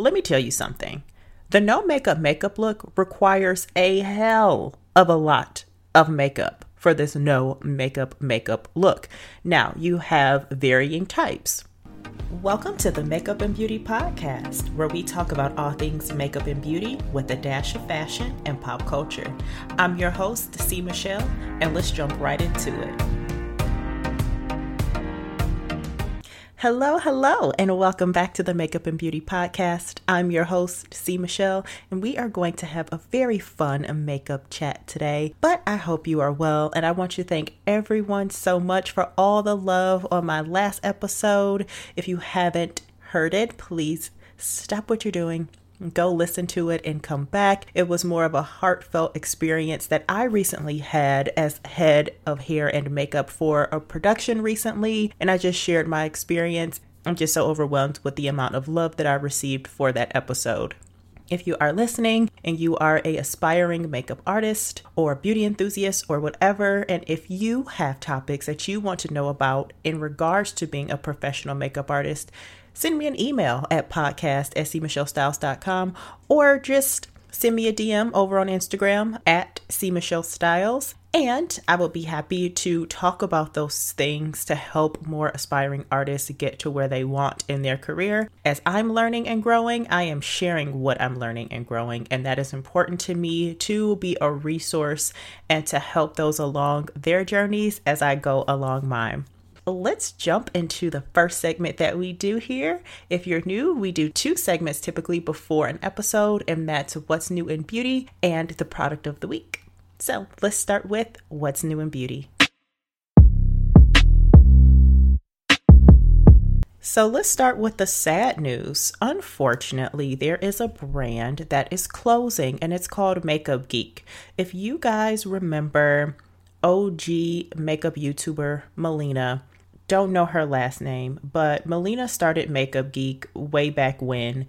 let me tell you something. The no makeup makeup look requires a hell of a lot of makeup for this no makeup makeup look. Now, you have varying types. Welcome to the Makeup and Beauty Podcast, where we talk about all things makeup and beauty with a dash of fashion and pop culture. I'm your host, C. Michelle, and let's jump right into it. Hello, hello, and welcome back to the Makeup and Beauty Podcast. I'm your host, C. Michelle, and we are going to have a very fun makeup chat today. But I hope you are well, and I want to thank everyone so much for all the love on my last episode. If you haven't heard it, please stop what you're doing go listen to it and come back. It was more of a heartfelt experience that I recently had as head of hair and makeup for a production recently, and I just shared my experience. I'm just so overwhelmed with the amount of love that I received for that episode. If you are listening and you are a aspiring makeup artist or beauty enthusiast or whatever, and if you have topics that you want to know about in regards to being a professional makeup artist, send me an email at podcast at cmichellestyles.com or just send me a DM over on Instagram at cmichellestyles. And I will be happy to talk about those things to help more aspiring artists get to where they want in their career. As I'm learning and growing, I am sharing what I'm learning and growing. And that is important to me to be a resource and to help those along their journeys as I go along mine let's jump into the first segment that we do here. If you're new, we do two segments typically before an episode, and that's what's new in beauty and the product of the week. So let's start with what's new in beauty. So let's start with the sad news. Unfortunately, there is a brand that is closing and it's called Makeup Geek. If you guys remember OG makeup YouTuber Melina, don't know her last name, but Melina started Makeup Geek way back when.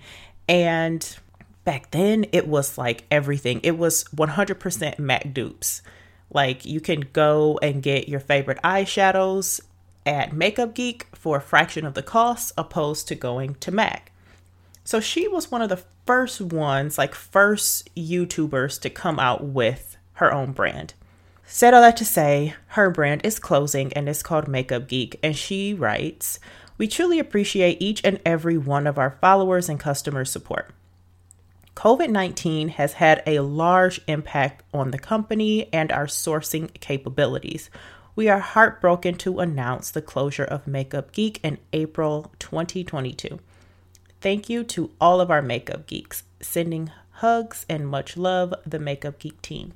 And back then, it was like everything. It was 100% MAC dupes. Like you can go and get your favorite eyeshadows at Makeup Geek for a fraction of the cost, opposed to going to MAC. So she was one of the first ones, like first YouTubers to come out with her own brand. Said all that to say, her brand is closing and it's called Makeup Geek. And she writes, We truly appreciate each and every one of our followers and customer support. COVID 19 has had a large impact on the company and our sourcing capabilities. We are heartbroken to announce the closure of Makeup Geek in April 2022. Thank you to all of our makeup geeks. Sending hugs and much love, the Makeup Geek team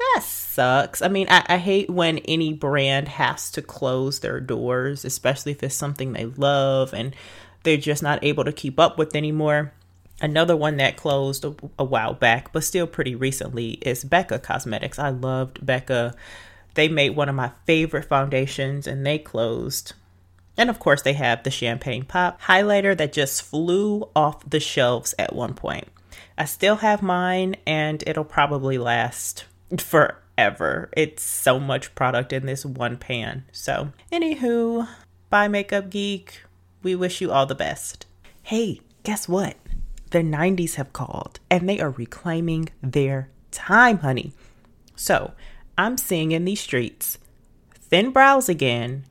that sucks. I mean, I, I, hate when any brand has to close their doors, especially if it's something they love and they're just not able to keep up with anymore. Another one that closed a, a while back, but still pretty recently, is Becca Cosmetics. I loved Becca. They made one of my favorite foundations and they closed. And of course, they have the Champagne Pop highlighter that just flew off the shelves at one point. I still have mine and it'll probably last forever. It's so much product in this one pan. So, anywho, bye, Makeup Geek. We wish you all the best. Hey, guess what? The 90s have called and they are reclaiming their time, honey. So, I'm seeing in these streets thin brows again.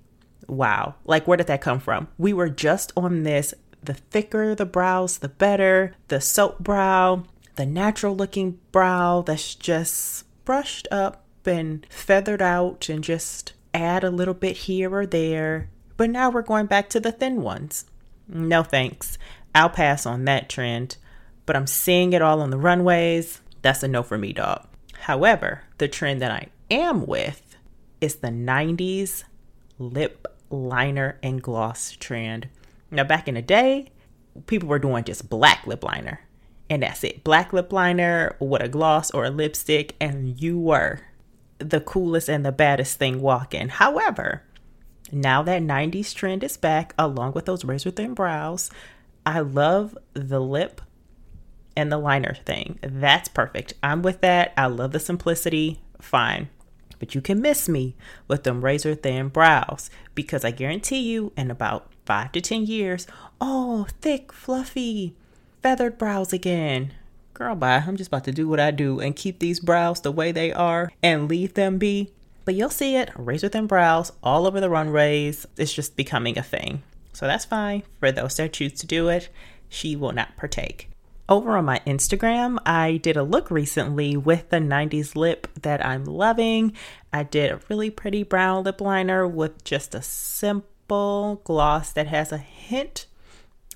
Wow. Like, where did that come from? We were just on this the thicker the brows, the better. The soap brow, the natural looking brow that's just brushed up and feathered out and just add a little bit here or there. But now we're going back to the thin ones. No thanks. I'll pass on that trend, but I'm seeing it all on the runways. That's a no for me, dog. However, the trend that I am with is the 90s lip liner and gloss trend. Now, back in the day, people were doing just black lip liner and that's it. Black lip liner with a gloss or a lipstick, and you were the coolest and the baddest thing walking. However, now that 90s trend is back, along with those razor thin brows, I love the lip and the liner thing. That's perfect. I'm with that. I love the simplicity. Fine. But you can miss me with them razor thin brows because I guarantee you, in about five to 10 years, oh, thick, fluffy, feathered brows again. Girl, bye. I'm just about to do what I do and keep these brows the way they are and leave them be. But you'll see it razor thin brows all over the runways. It's just becoming a thing. So that's fine. For those that choose to do it, she will not partake. Over on my Instagram, I did a look recently with the 90s lip that I'm loving. I did a really pretty brown lip liner with just a simple gloss that has a hint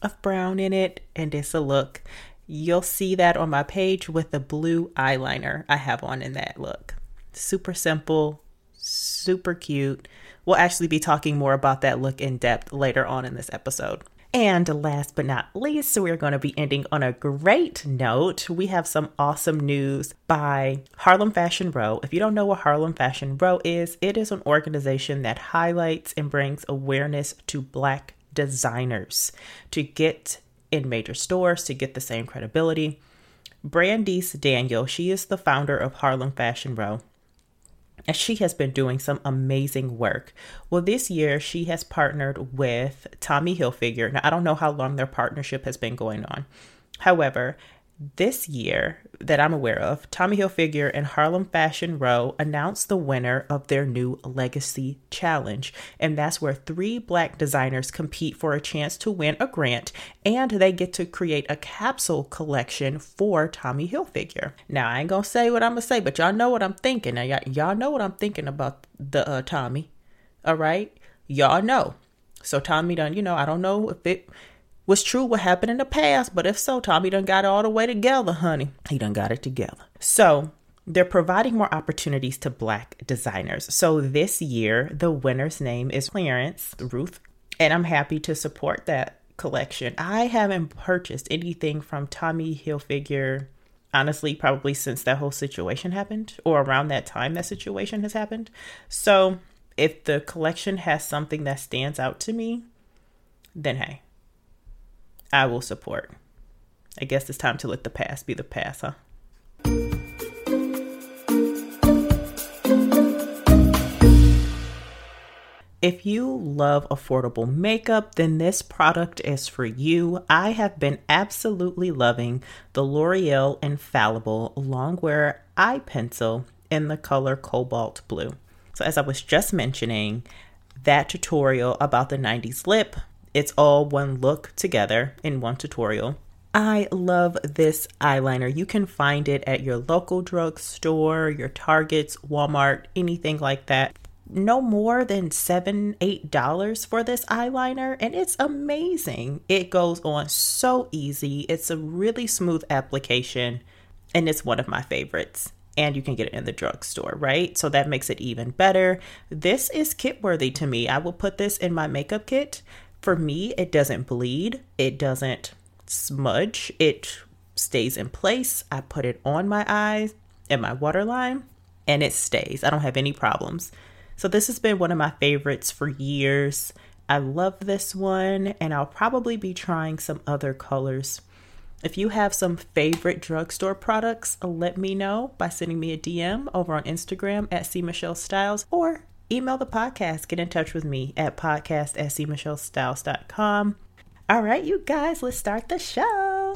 of brown in it, and it's a look. You'll see that on my page with the blue eyeliner I have on in that look. Super simple, super cute. We'll actually be talking more about that look in depth later on in this episode. And last but not least, we're going to be ending on a great note. We have some awesome news by Harlem Fashion Row. If you don't know what Harlem Fashion Row is, it is an organization that highlights and brings awareness to Black designers to get in major stores to get the same credibility. Brandice Daniel, she is the founder of Harlem Fashion Row and she has been doing some amazing work. Well, this year she has partnered with Tommy Hilfiger. Now, I don't know how long their partnership has been going on. However, this year that I'm aware of, Tommy Hilfiger and Harlem Fashion Row announced the winner of their new Legacy Challenge. And that's where three black designers compete for a chance to win a grant and they get to create a capsule collection for Tommy Hilfiger. Now, I ain't gonna say what I'm gonna say, but y'all know what I'm thinking. Now, y'all, y'all know what I'm thinking about the uh, Tommy. All right? Y'all know. So, Tommy done, you know, I don't know if it was true what happened in the past, but if so, Tommy done got it all the way together, honey. He done got it together. So they're providing more opportunities to black designers. So this year, the winner's name is Clarence Ruth, and I'm happy to support that collection. I haven't purchased anything from Tommy Hilfiger honestly probably since that whole situation happened or around that time that situation has happened. So, if the collection has something that stands out to me, then hey, I will support. I guess it's time to let the past be the past, huh? If you love affordable makeup, then this product is for you. I have been absolutely loving the L'Oreal Infallible Longwear Eye Pencil in the color Cobalt Blue. So, as I was just mentioning, that tutorial about the 90s lip it's all one look together in one tutorial. I love this eyeliner. You can find it at your local drugstore, your Targets, Walmart, anything like that. No more than seven, eight dollars for this eyeliner, and it's amazing. It goes on so easy. It's a really smooth application, and it's one of my favorites. And you can get it in the drugstore, right? So that makes it even better. This is kit worthy to me. I will put this in my makeup kit for me, it doesn't bleed, it doesn't smudge, it stays in place. I put it on my eyes and my waterline and it stays. I don't have any problems. So, this has been one of my favorites for years. I love this one, and I'll probably be trying some other colors. If you have some favorite drugstore products, let me know by sending me a DM over on Instagram at C Michelle Styles or email the podcast. Get in touch with me at podcast at cmichellestyles.com. All right, you guys, let's start the show.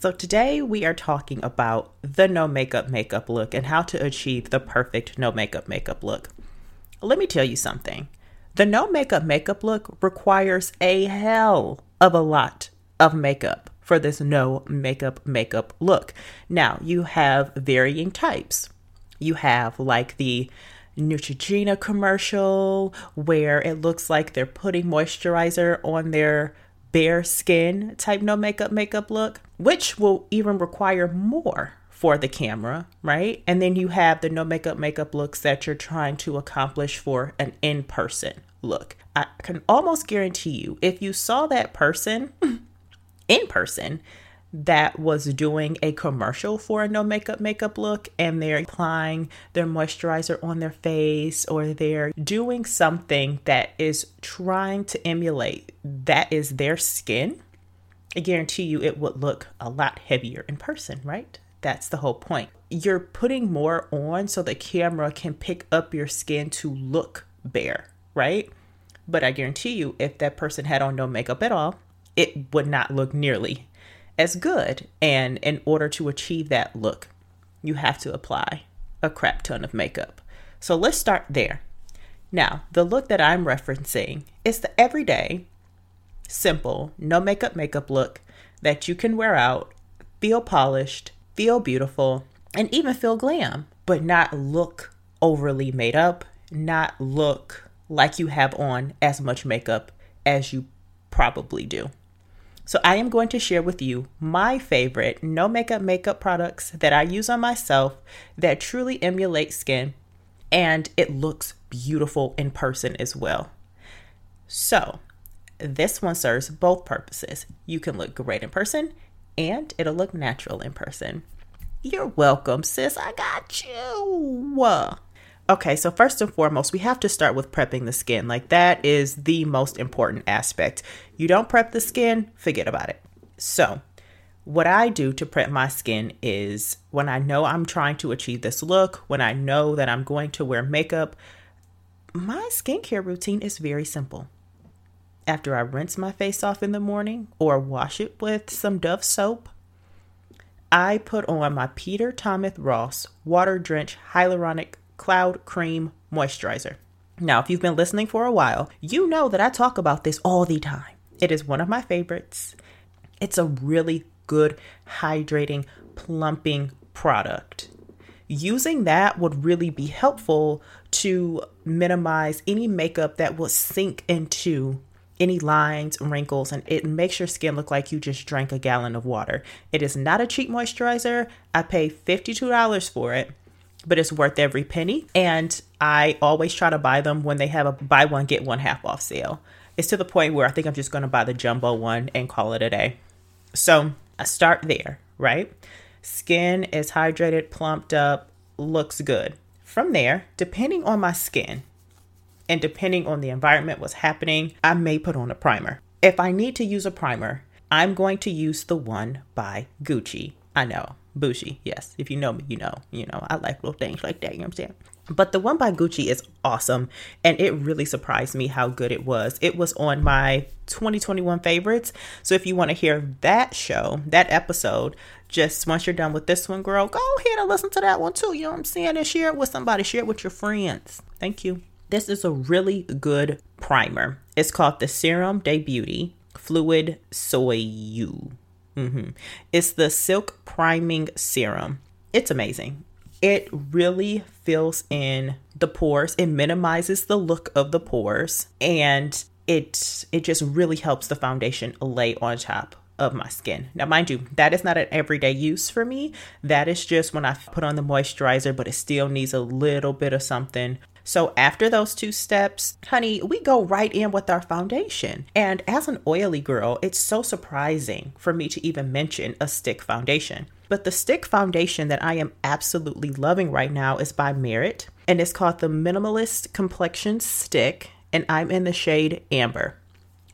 So, today we are talking about the no makeup makeup look and how to achieve the perfect no makeup makeup look. Let me tell you something the no makeup makeup look requires a hell of a lot of makeup for this no makeup makeup look. Now, you have varying types. You have like the Neutrogena commercial where it looks like they're putting moisturizer on their bare skin type no makeup makeup look, which will even require more for the camera, right? And then you have the no makeup makeup looks that you're trying to accomplish for an in person look. I can almost guarantee you, if you saw that person in person that was doing a commercial for a no makeup makeup look and they're applying their moisturizer on their face or they're doing something that is trying to emulate that is their skin, I guarantee you it would look a lot heavier in person, right? That's the whole point. You're putting more on so the camera can pick up your skin to look bare, right? But I guarantee you, if that person had on no makeup at all, it would not look nearly as good. And in order to achieve that look, you have to apply a crap ton of makeup. So let's start there. Now, the look that I'm referencing is the everyday, simple, no makeup makeup look that you can wear out, feel polished, feel beautiful, and even feel glam, but not look overly made up, not look like you have on as much makeup as you probably do. So, I am going to share with you my favorite no makeup makeup products that I use on myself that truly emulate skin and it looks beautiful in person as well. So, this one serves both purposes. You can look great in person and it'll look natural in person. You're welcome, sis. I got you. Okay, so first and foremost, we have to start with prepping the skin. Like, that is the most important aspect. You don't prep the skin, forget about it. So, what I do to prep my skin is when I know I'm trying to achieve this look, when I know that I'm going to wear makeup, my skincare routine is very simple. After I rinse my face off in the morning or wash it with some Dove soap, I put on my Peter Thomas Roth Water Drench Hyaluronic Cloud Cream Moisturizer. Now, if you've been listening for a while, you know that I talk about this all the time. It is one of my favorites. It's a really good, hydrating, plumping product. Using that would really be helpful to minimize any makeup that will sink into any lines, wrinkles, and it makes your skin look like you just drank a gallon of water. It is not a cheap moisturizer. I pay $52 for it but it's worth every penny. And I always try to buy them when they have a buy one, get one half off sale. It's to the point where I think I'm just going to buy the jumbo one and call it a day. So I start there, right? Skin is hydrated, plumped up, looks good. From there, depending on my skin and depending on the environment, what's happening, I may put on a primer. If I need to use a primer, I'm going to use the one by Gucci. I know Bougie, yes. If you know me, you know. You know, I like little things like that, you know what I'm saying? But the one by Gucci is awesome and it really surprised me how good it was. It was on my 2021 favorites. So if you want to hear that show, that episode, just once you're done with this one, girl, go ahead and listen to that one too. You know what I'm saying? And share it with somebody, share it with your friends. Thank you. This is a really good primer. It's called the Serum de Beauty Fluid Soyeux. Mm-hmm. It's the Silk Priming Serum. It's amazing. It really fills in the pores. It minimizes the look of the pores and it it just really helps the foundation lay on top of my skin. Now, mind you, that is not an everyday use for me. That is just when I put on the moisturizer, but it still needs a little bit of something so after those two steps, honey, we go right in with our foundation. And as an oily girl, it's so surprising for me to even mention a stick foundation. But the stick foundation that I am absolutely loving right now is by Merit, and it's called the Minimalist Complexion Stick, and I'm in the shade Amber.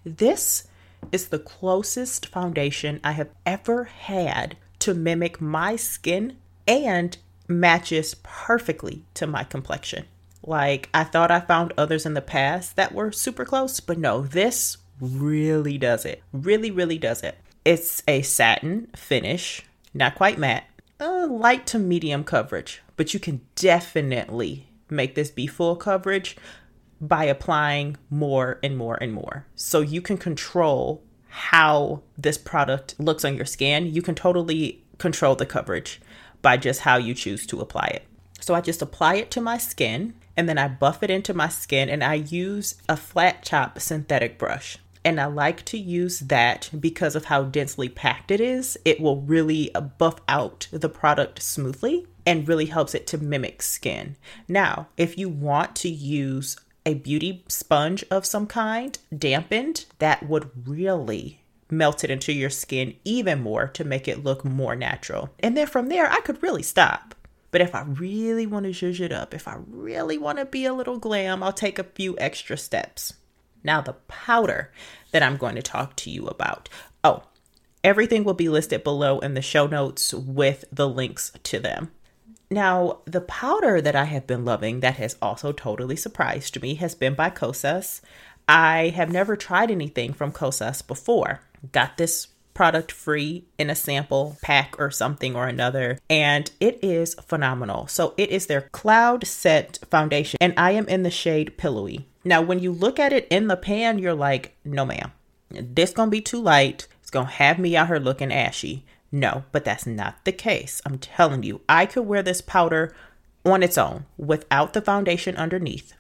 This is the closest foundation I have ever had to mimic my skin and matches perfectly to my complexion. Like, I thought I found others in the past that were super close, but no, this really does it. Really, really does it. It's a satin finish, not quite matte, a light to medium coverage, but you can definitely make this be full coverage by applying more and more and more. So you can control how this product looks on your skin. You can totally control the coverage by just how you choose to apply it. So I just apply it to my skin and then I buff it into my skin and I use a flat chop synthetic brush. And I like to use that because of how densely packed it is. It will really buff out the product smoothly and really helps it to mimic skin. Now, if you want to use a beauty sponge of some kind, dampened, that would really melt it into your skin even more to make it look more natural. And then from there, I could really stop. But if I really want to zhuzh it up, if I really want to be a little glam, I'll take a few extra steps. Now, the powder that I'm going to talk to you about. Oh, Everything will be listed below in the show notes with the links to them. Now, the powder that I have been loving that has also totally surprised me has been by Kosas. I have never tried anything from Kosas before. Got this product free in a sample pack or something or another, and it is phenomenal. So, it is their Cloud Set Foundation, and I am in the shade Pillowy. Now, when you look at it in the pan, you're like, no, ma'am, this gonna be too light. It's gonna have me out here looking ashy. No, but that's not the case. I'm telling you, I could wear this powder on its own without the foundation underneath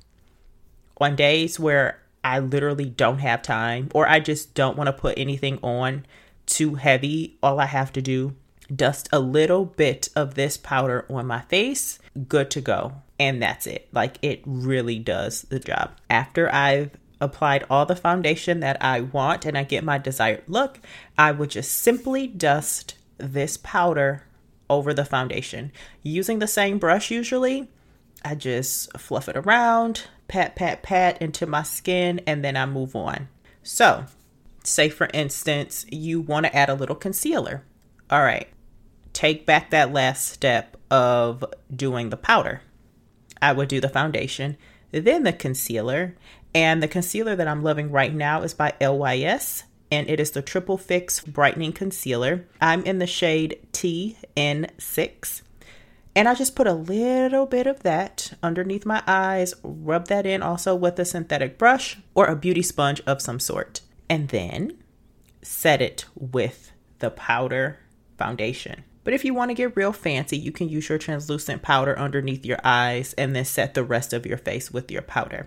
on days where I literally don't have time or I just don't want to put anything on too heavy. All I have to do dust a little bit of this powder on my face, good to go. And that's it. Like it really does the job. After I've applied all the foundation that I want and I get my desired look, I would just simply dust this powder over the foundation. Using the same brush usually, I just fluff it around, pat, pat, pat into my skin, and then I move on. So, say for instance, you want to add a little concealer. All right, take back that last step of doing the powder. I would do the foundation, then the concealer. And the concealer that I'm loving right now is by LYS, and it is the Triple Fix Brightening Concealer. I'm in the shade TN6. And I just put a little bit of that underneath my eyes, rub that in also with a synthetic brush or a beauty sponge of some sort. And then set it with the powder foundation. But if you want to get real fancy, you can use your translucent powder underneath your eyes and then set the rest of your face with your powder.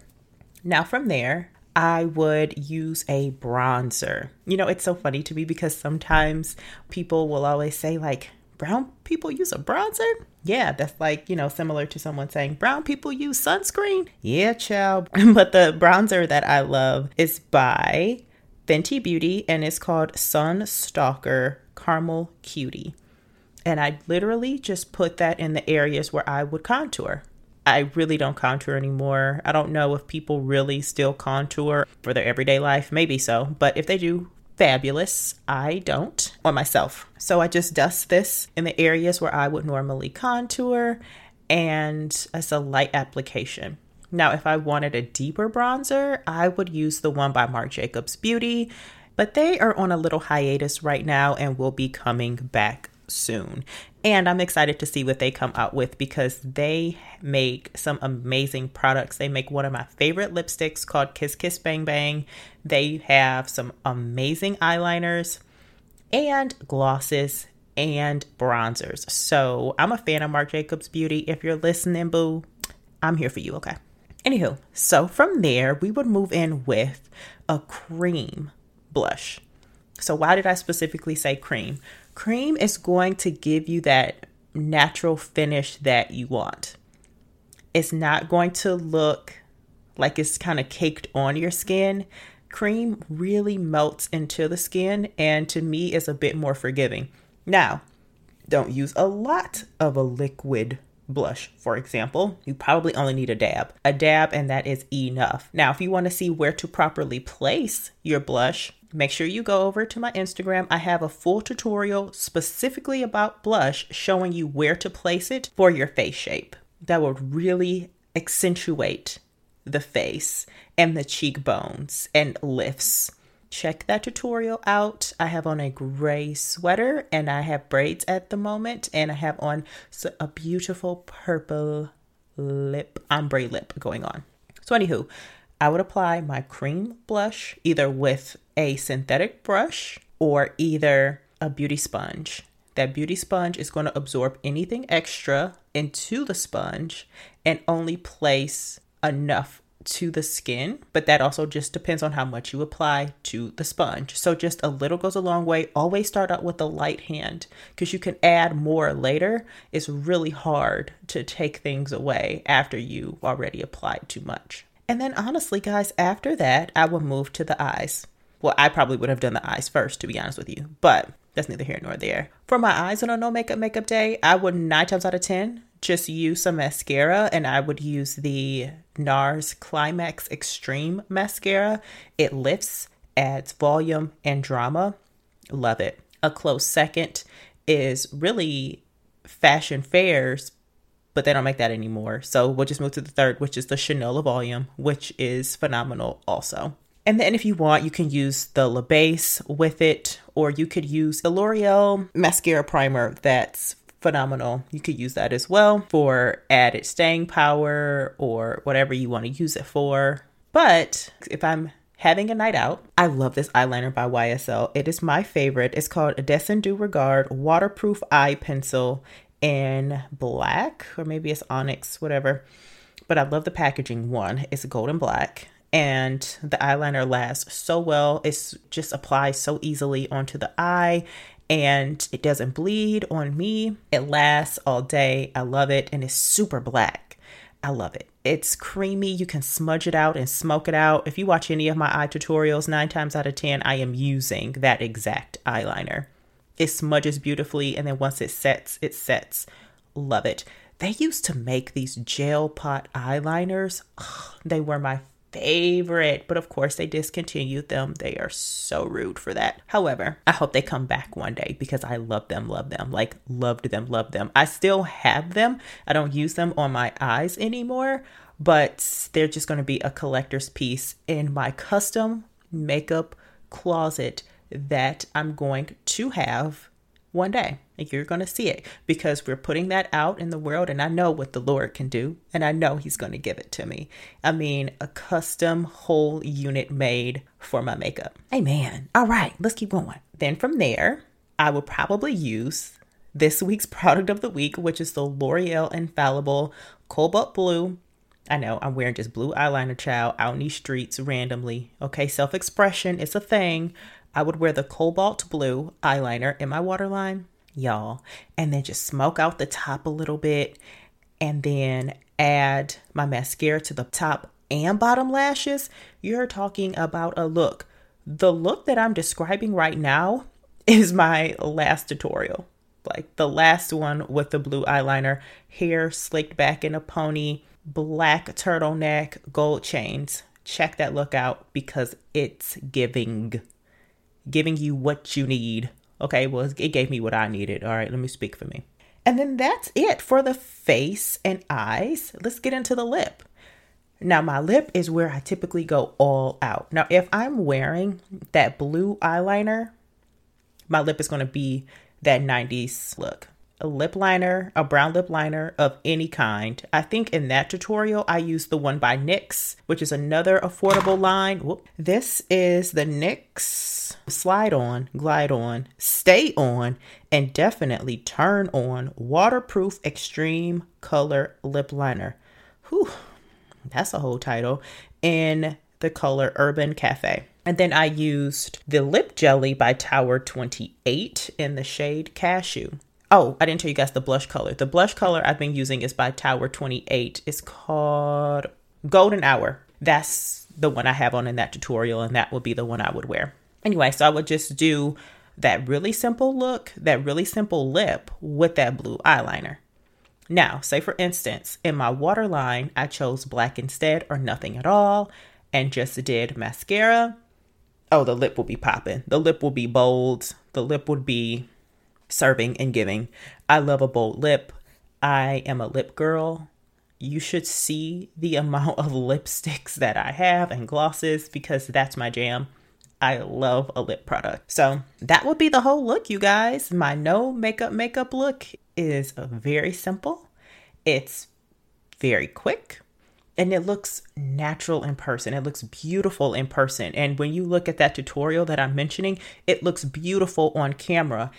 Now, from there, I would use a bronzer. You know, it's so funny to me because sometimes people will always say, like, brown people use a bronzer? Yeah, that's like, you know, similar to someone saying brown people use sunscreen. Yeah, child. but the bronzer that I love is by Fenty Beauty and it's called Sun Stalk'r Caramel Cutie and I literally just put that in the areas where I would contour. I really don't contour anymore. I don't know if people really still contour for their everyday life. Maybe so. But if they do, fabulous. I don't on myself. So I just dust this in the areas where I would normally contour and as a light application. Now, if I wanted a deeper bronzer, I would use the one by Marc Jacobs Beauty, but they are on a little hiatus right now and will be coming back soon. And I'm excited to see what they come out with because they make some amazing products. They make one of my favorite lipsticks called Kiss Kiss Bang Bang. They have some amazing eyeliners and glosses and bronzers. So I'm a fan of Marc Jacobs Beauty. If you're listening, boo, I'm here for you, okay? Anywho, so from there, we would move in with a cream blush. So, why did I specifically say cream? Cream is going to give you that natural finish that you want. It's not going to look like it's kind of caked on your skin. Cream really melts into the skin and to me is a bit more forgiving. Now, don't use a lot of a liquid blush, for example. You probably only need a dab. A dab, and that is enough. Now, if you want to see where to properly place your blush, make sure you go over to my Instagram. I have a full tutorial specifically about blush showing you where to place it for your face shape. That will really accentuate the face and the cheekbones and lifts. Check that tutorial out. I have on a gray sweater and I have braids at the moment, and I have on a beautiful purple lip ombre lip going on. So, anywho, I would apply my cream blush either with a synthetic brush or either a beauty sponge. That beauty sponge is going to absorb anything extra into the sponge and only place enough to the skin, but that also just depends on how much you apply to the sponge. So just a little goes a long way. Always start out with a light hand because you can add more later. It's really hard to take things away after you already applied too much. And then honestly, guys, after that, I will move to the eyes. Well, I probably would have done the eyes first, to be honest with you, but that's neither here nor there. For my eyes on a no makeup makeup day, I would nine times out of 10 just use some mascara and I would use the NARS Climax Extreme mascara. It lifts, adds volume and drama. Love it. A close second is really Fashion Fair's, but they don't make that anymore. So we'll just move to the third, which is the Chanel Volume, which is phenomenal also. And then if you want, you can use the La Base with it, or you could use the L'Oreal mascara primer that's phenomenal. You could use that as well for added staying power or whatever you want to use it for. But if I'm having a night out, I love this eyeliner by YSL. It is my favorite. It's called Dessin Du Regard Waterproof Eye Pencil in black, or maybe it's onyx, whatever. But I love the packaging one. It's golden black and the eyeliner lasts so well. It just applies so easily onto the eye and it doesn't bleed on me. It lasts all day. I love it and it's super black. I love it. It's creamy. You can smudge it out and smoke it out. If you watch any of my eye tutorials, nine times out of 10, I am using that exact eyeliner. It smudges beautifully and then once it sets, it sets. Love it. They used to make these gel pot eyeliners. Ugh, they were my favorite, but of course they discontinued them. They are so rude for that. However, I hope they come back one day because I love them, love them, like loved them, love them. I still have them. I don't use them on my eyes anymore, but they're just going to be a collector's piece in my custom makeup closet that I'm going to have one day. You're going to see it because we're putting that out in the world, and I know what the Lord can do, and I know He's going to give it to me. I mean, a custom whole unit made for my makeup. Amen. All right, let's keep going. Then from there, I will probably use this week's product of the week, which is the L'Oreal Infallible Cobalt Blue. I know I'm wearing just blue eyeliner, child, out in these streets randomly. Okay, self expression is a thing. I would wear the cobalt blue eyeliner in my waterline, y'all, and then just smoke out the top a little bit and then add my mascara to the top and bottom lashes. You're talking about a look. The look that I'm describing right now is my last tutorial. Like the last one with the blue eyeliner, hair slicked back in a pony, black turtleneck, gold chains. Check that look out because it's giving giving you what you need. Okay, well, it gave me what I needed. All right, let me speak for me. And then that's it for the face and eyes. Let's get into the lip. Now, my lip is where I typically go all out. Now, if I'm wearing that blue eyeliner, my lip is going to be that 90s look a lip liner, a brown lip liner of any kind. I think in that tutorial, I used the one by NYX, which is another affordable line. Whoop. This is the NYX Slide On, Glide On, Stay On, and definitely Turn On Waterproof Extreme Color Lip Liner. Whew, that's a whole title. In the color Urban Cafe. And then I used the lip jelly by Tower 28 in the shade Cashew. Oh, I didn't tell you guys the blush color. The blush color I've been using is by Tower 28. It's called Golden Hour. That's the one I have on in that tutorial, and that would be the one I would wear. Anyway, so I would just do that really simple look, that really simple lip with that blue eyeliner. Now, say for instance, in my waterline, I chose black instead or nothing at all and just did mascara. Oh, the lip will be popping. The lip will be bold. The lip would be serving and giving. I love a bold lip. I am a lip girl. You should see the amount of lipsticks that I have and glosses because that's my jam. I love a lip product. So that would be the whole look, you guys. My no makeup makeup look is very simple. It's very quick and it looks natural in person. It looks beautiful in person. And when you look at that tutorial that I'm mentioning, it looks beautiful on camera.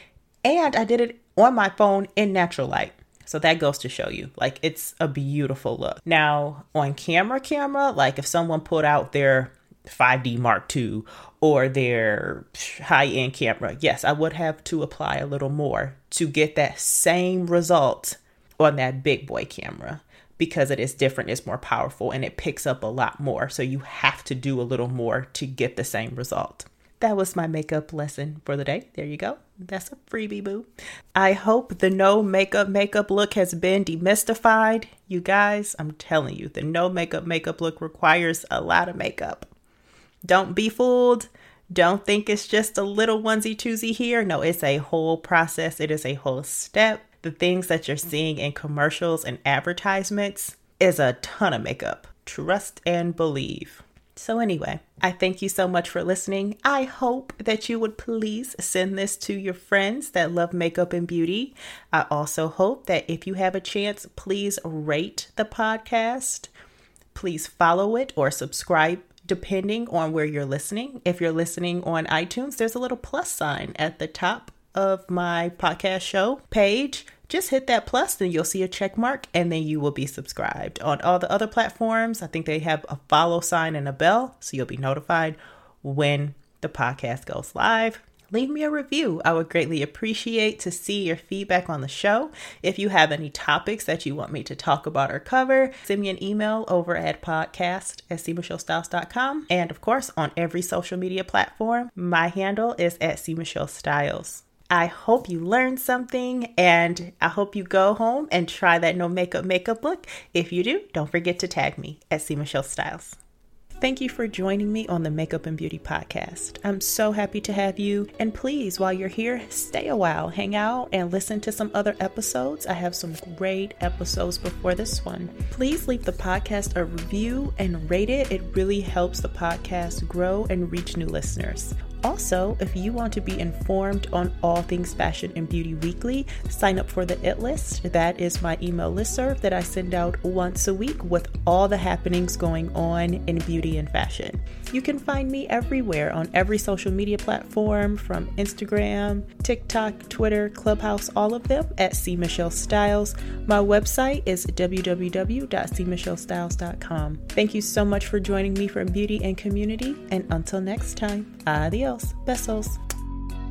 And I did it on my phone in natural light. So that goes to show you, like, it's a beautiful look. Now, on camera, camera, like if someone put out their 5D Mark II or their high end camera, yes, I would have to apply a little more to get that same result on that big boy camera because it is different, it's more powerful, and it picks up a lot more. So you have to do a little more to get the same result that was my makeup lesson for the day. There you go. That's a freebie, boo. I hope the no makeup makeup look has been demystified. You guys, I'm telling you, the no makeup makeup look requires a lot of makeup. Don't be fooled. Don't think it's just a little onesie twosie here. No, it's a whole process, it is a whole step. The things that you're seeing in commercials and advertisements is a ton of makeup. Trust and believe. So, anyway, I thank you so much for listening. I hope that you would please send this to your friends that love makeup and beauty. I also hope that if you have a chance, please rate the podcast. Please follow it or subscribe depending on where you're listening. If you're listening on iTunes, there's a little plus sign at the top of my podcast show page just hit that plus, then you'll see a check mark, and then you will be subscribed. On all the other platforms, I think they have a follow sign and a bell, so you'll be notified when the podcast goes live. Leave me a review. I would greatly appreciate to see your feedback on the show. If you have any topics that you want me to talk about or cover, send me an email over at podcast at cmichellestyles.com. And of course, on every social media platform, my handle is at cmichellestyles. I hope you learned something and I hope you go home and try that no makeup makeup look. If you do, don't forget to tag me at C. Michelle Styles. Thank you for joining me on the Makeup and Beauty Podcast. I'm so happy to have you. And please, while you're here, stay a while, hang out, and listen to some other episodes. I have some great episodes before this one. Please leave the podcast a review and rate it. It really helps the podcast grow and reach new listeners. Also, if you want to be informed on all things fashion and beauty weekly, sign up for the It List. That is my email listserv that I send out once a week with all the happenings going on in beauty and fashion. You can find me everywhere on every social media platform from Instagram, TikTok, Twitter, Clubhouse, all of them at C Michelle Styles. My website is www.cmichellestyles.com. Thank you so much for joining me from beauty and community, and until next time, adios. Besos.